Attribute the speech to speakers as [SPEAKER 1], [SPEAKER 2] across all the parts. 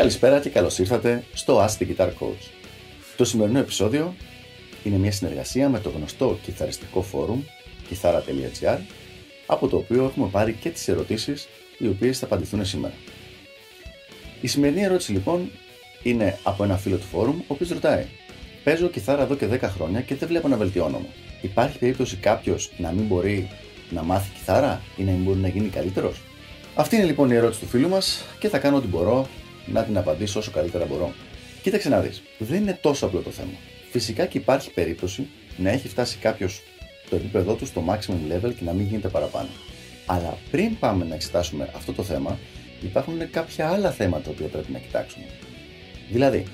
[SPEAKER 1] Καλησπέρα και καλώς ήρθατε στο Ask the Guitar Coach. Το σημερινό επεισόδιο είναι μια συνεργασία με το γνωστό κιθαριστικό φόρουμ kithara.gr από το οποίο έχουμε πάρει και τις ερωτήσεις οι οποίες θα απαντηθούν σήμερα. Η σημερινή ερώτηση λοιπόν είναι από ένα φίλο του φόρουμ ο οποίος ρωτάει Παίζω κιθάρα εδώ και 10 χρόνια και δεν βλέπω να βελτιώνομαι. Υπάρχει περίπτωση κάποιος να μην μπορεί να μάθει κιθάρα ή να μην μπορεί να γίνει καλύτερος; Αυτή είναι λοιπόν η ερώτηση του φίλου μας και θα κάνω ό,τι μπορώ να την απαντήσω όσο καλύτερα μπορώ. Κοίταξε να δεις, δεν είναι τόσο απλό το θέμα. Φυσικά και υπάρχει περίπτωση να έχει φτάσει κάποιος το επίπεδό του στο maximum level και να μην γίνεται παραπάνω. Αλλά πριν πάμε να εξετάσουμε αυτό το θέμα, υπάρχουν κάποια άλλα θέματα που πρέπει να κοιτάξουμε. Δηλαδή,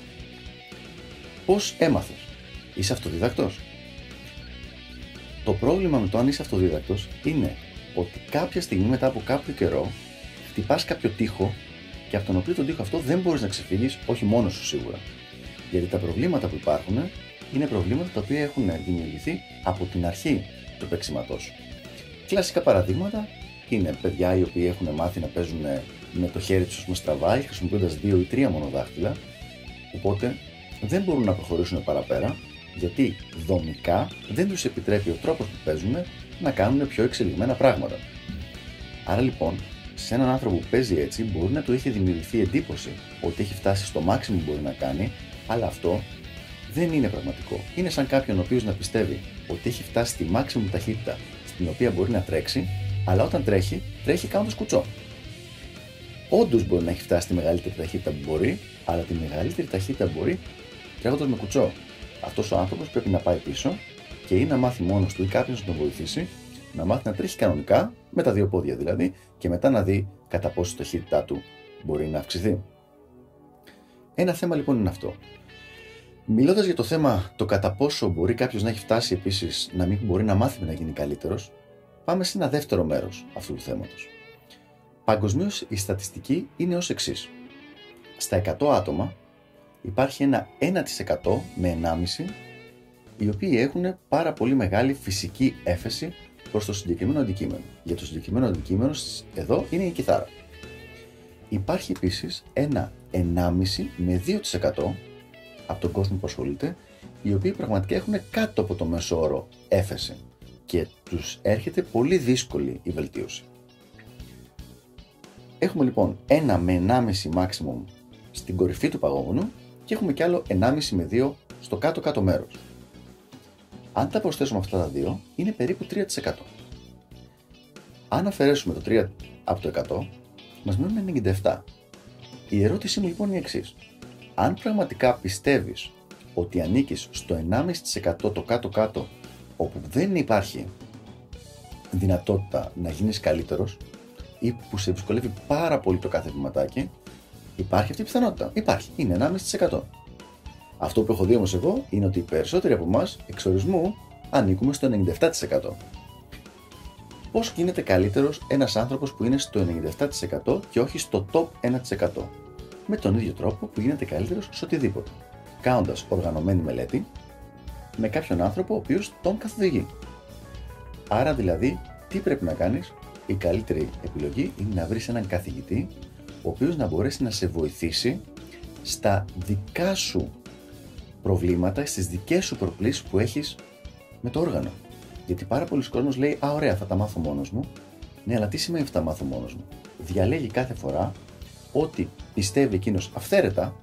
[SPEAKER 1] πώς έμαθες, είσαι αυτοδίδακτο. Το πρόβλημα με το αν είσαι αυτοδίδακτος είναι ότι κάποια στιγμή μετά από κάποιο καιρό χτυπάς κάποιο τοίχο και από τον οποίο τον τοίχο αυτό δεν μπορείς να ξεφύγεις, όχι μόνος σου σίγουρα. Γιατί τα προβλήματα που υπάρχουν είναι προβλήματα τα οποία έχουν δημιουργηθεί από την αρχή του παίξηματός σου. Κλασικά παραδείγματα είναι παιδιά οι οποίοι έχουν μάθει να παίζουν με το χέρι τους με στραβάει, χρησιμοποιώντας δύο ή τρία μονοδάχτυλα, οπότε δεν μπορούν να προχωρήσουν παραπέρα γιατί δομικά δεν τους επιτρέπει ο τρόπος που παίζουν να κάνουν πιο εξελιγμένα πράγματα. Άρα λοιπόν σε έναν άνθρωπο που παίζει έτσι μπορεί να του έχει δημιουργηθεί εντύπωση ότι έχει φτάσει στο maximum που μπορεί να κάνει, αλλά αυτό δεν είναι πραγματικό. Είναι σαν κάποιον ο οποίος να πιστεύει ότι έχει φτάσει στη maximum ταχύτητα στην οποία μπορεί να τρέξει, αλλά όταν τρέχει, τρέχει κάνοντας κουτσό. Όντως μπορεί να έχει φτάσει στη μεγαλύτερη ταχύτητα που μπορεί, αλλά τη μεγαλύτερη ταχύτητα που μπορεί τρέχοντας με κουτσό. Αυτός ο άνθρωπος πρέπει να πάει πίσω και ή να μάθει μόνος του ή κάποιο να τον βοηθήσει να μάθει να τρέχει κανονικά, με τα δύο πόδια δηλαδή, και μετά να δει κατά πόσο η ταχύτητά του μπορεί να αυξηθεί. Ένα θέμα λοιπόν είναι αυτό. Μιλώντας για το θέμα το κατά πόσο μπορεί κάποιος να έχει φτάσει επίσης να μην μπορεί να μάθει να γίνει καλύτερος, πάμε σε ένα δεύτερο μέρος αυτού του θέματος. Παγκοσμίως η στατιστική είναι ως εξής. Στα 100 άτομα υπάρχει ένα 1% με 1,5% οι οποίοι έχουν πάρα πολύ μεγάλη φυσική έφεση προς το συγκεκριμένο αντικείμενο. Για το συγκεκριμένο αντικείμενο εδώ είναι η κιθάρα. Υπάρχει επίσης ένα 1,5 με 2% από τον κόσμο που ασχολείται, οι οποίοι πραγματικά έχουν κάτω από το μέσο όρο έφεση και τους έρχεται πολύ δύσκολη η βελτίωση. Έχουμε λοιπόν ένα με 1,5 maximum στην κορυφή του παγόβουνου και έχουμε κι άλλο 1,5 με 2 στο κάτω-κάτω μέρος. Αν τα προσθέσουμε αυτά τα δύο, είναι περίπου 3%. Αν αφαιρέσουμε το 3 από το 100, μας μένουν 97. Η ερώτησή μου λοιπόν είναι η εξής. Αν πραγματικά πιστεύεις ότι ανήκεις στο 1,5% το κάτω-κάτω, όπου δεν υπάρχει δυνατότητα να γίνεις καλύτερος ή που σε δυσκολεύει πάρα πολύ το κάθε βηματάκι, υπάρχει αυτή η πιθανότητα. Υπάρχει. Είναι 1,5%. Αυτό που έχω δει όμως εγώ είναι ότι οι περισσότεροι από εμάς εξορισμού ανήκουμε στο 97%. Πώς γίνεται καλύτερος ένας άνθρωπος που είναι στο 97% και όχι στο top 1%. Με τον ίδιο τρόπο που γίνεται καλύτερος σε οτιδήποτε. Κάνοντας οργανωμένη μελέτη με κάποιον άνθρωπο ο οποίος τον καθοδηγεί. Άρα δηλαδή, τι πρέπει να κάνεις, η καλύτερη επιλογή είναι να βρεις έναν καθηγητή ο οποίος να μπορέσει να σε βοηθήσει στα δικά σου προβλήματα, στις δικές σου προκλήσεις που έχεις με το όργανο. Γιατί πάρα πολλοί κόσμοι λέει: Α, ωραία, θα τα μάθω μόνος μου. Ναι, αλλά τι σημαίνει θα τα μάθω μόνος μου. Διαλέγει κάθε φορά ό,τι πιστεύει εκείνος αυθαίρετα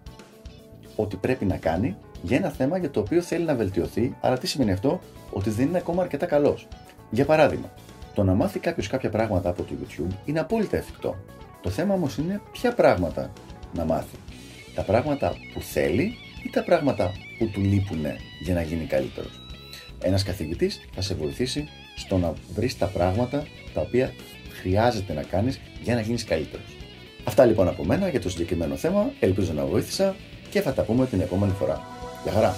[SPEAKER 1] ότι πρέπει να κάνει για ένα θέμα για το οποίο θέλει να βελτιωθεί. Αλλά τι σημαίνει αυτό, ότι δεν είναι ακόμα αρκετά καλός. Για παράδειγμα, το να μάθει κάποιος κάποια πράγματα από το YouTube είναι απόλυτα εφικτό. Το θέμα όμως είναι ποια πράγματα να μάθει. Τα πράγματα που θέλει ή τα πράγματα που του λείπουν για να γίνει καλύτερος. Ένας καθηγητής θα σε βοηθήσει στο να βρεις τα πράγματα τα οποία χρειάζεται να κάνεις για να γίνεις καλύτερος. Αυτά λοιπόν από μένα για το συγκεκριμένο θέμα. Ελπίζω να βοήθησα και θα τα πούμε την επόμενη φορά. Γεια χαρά!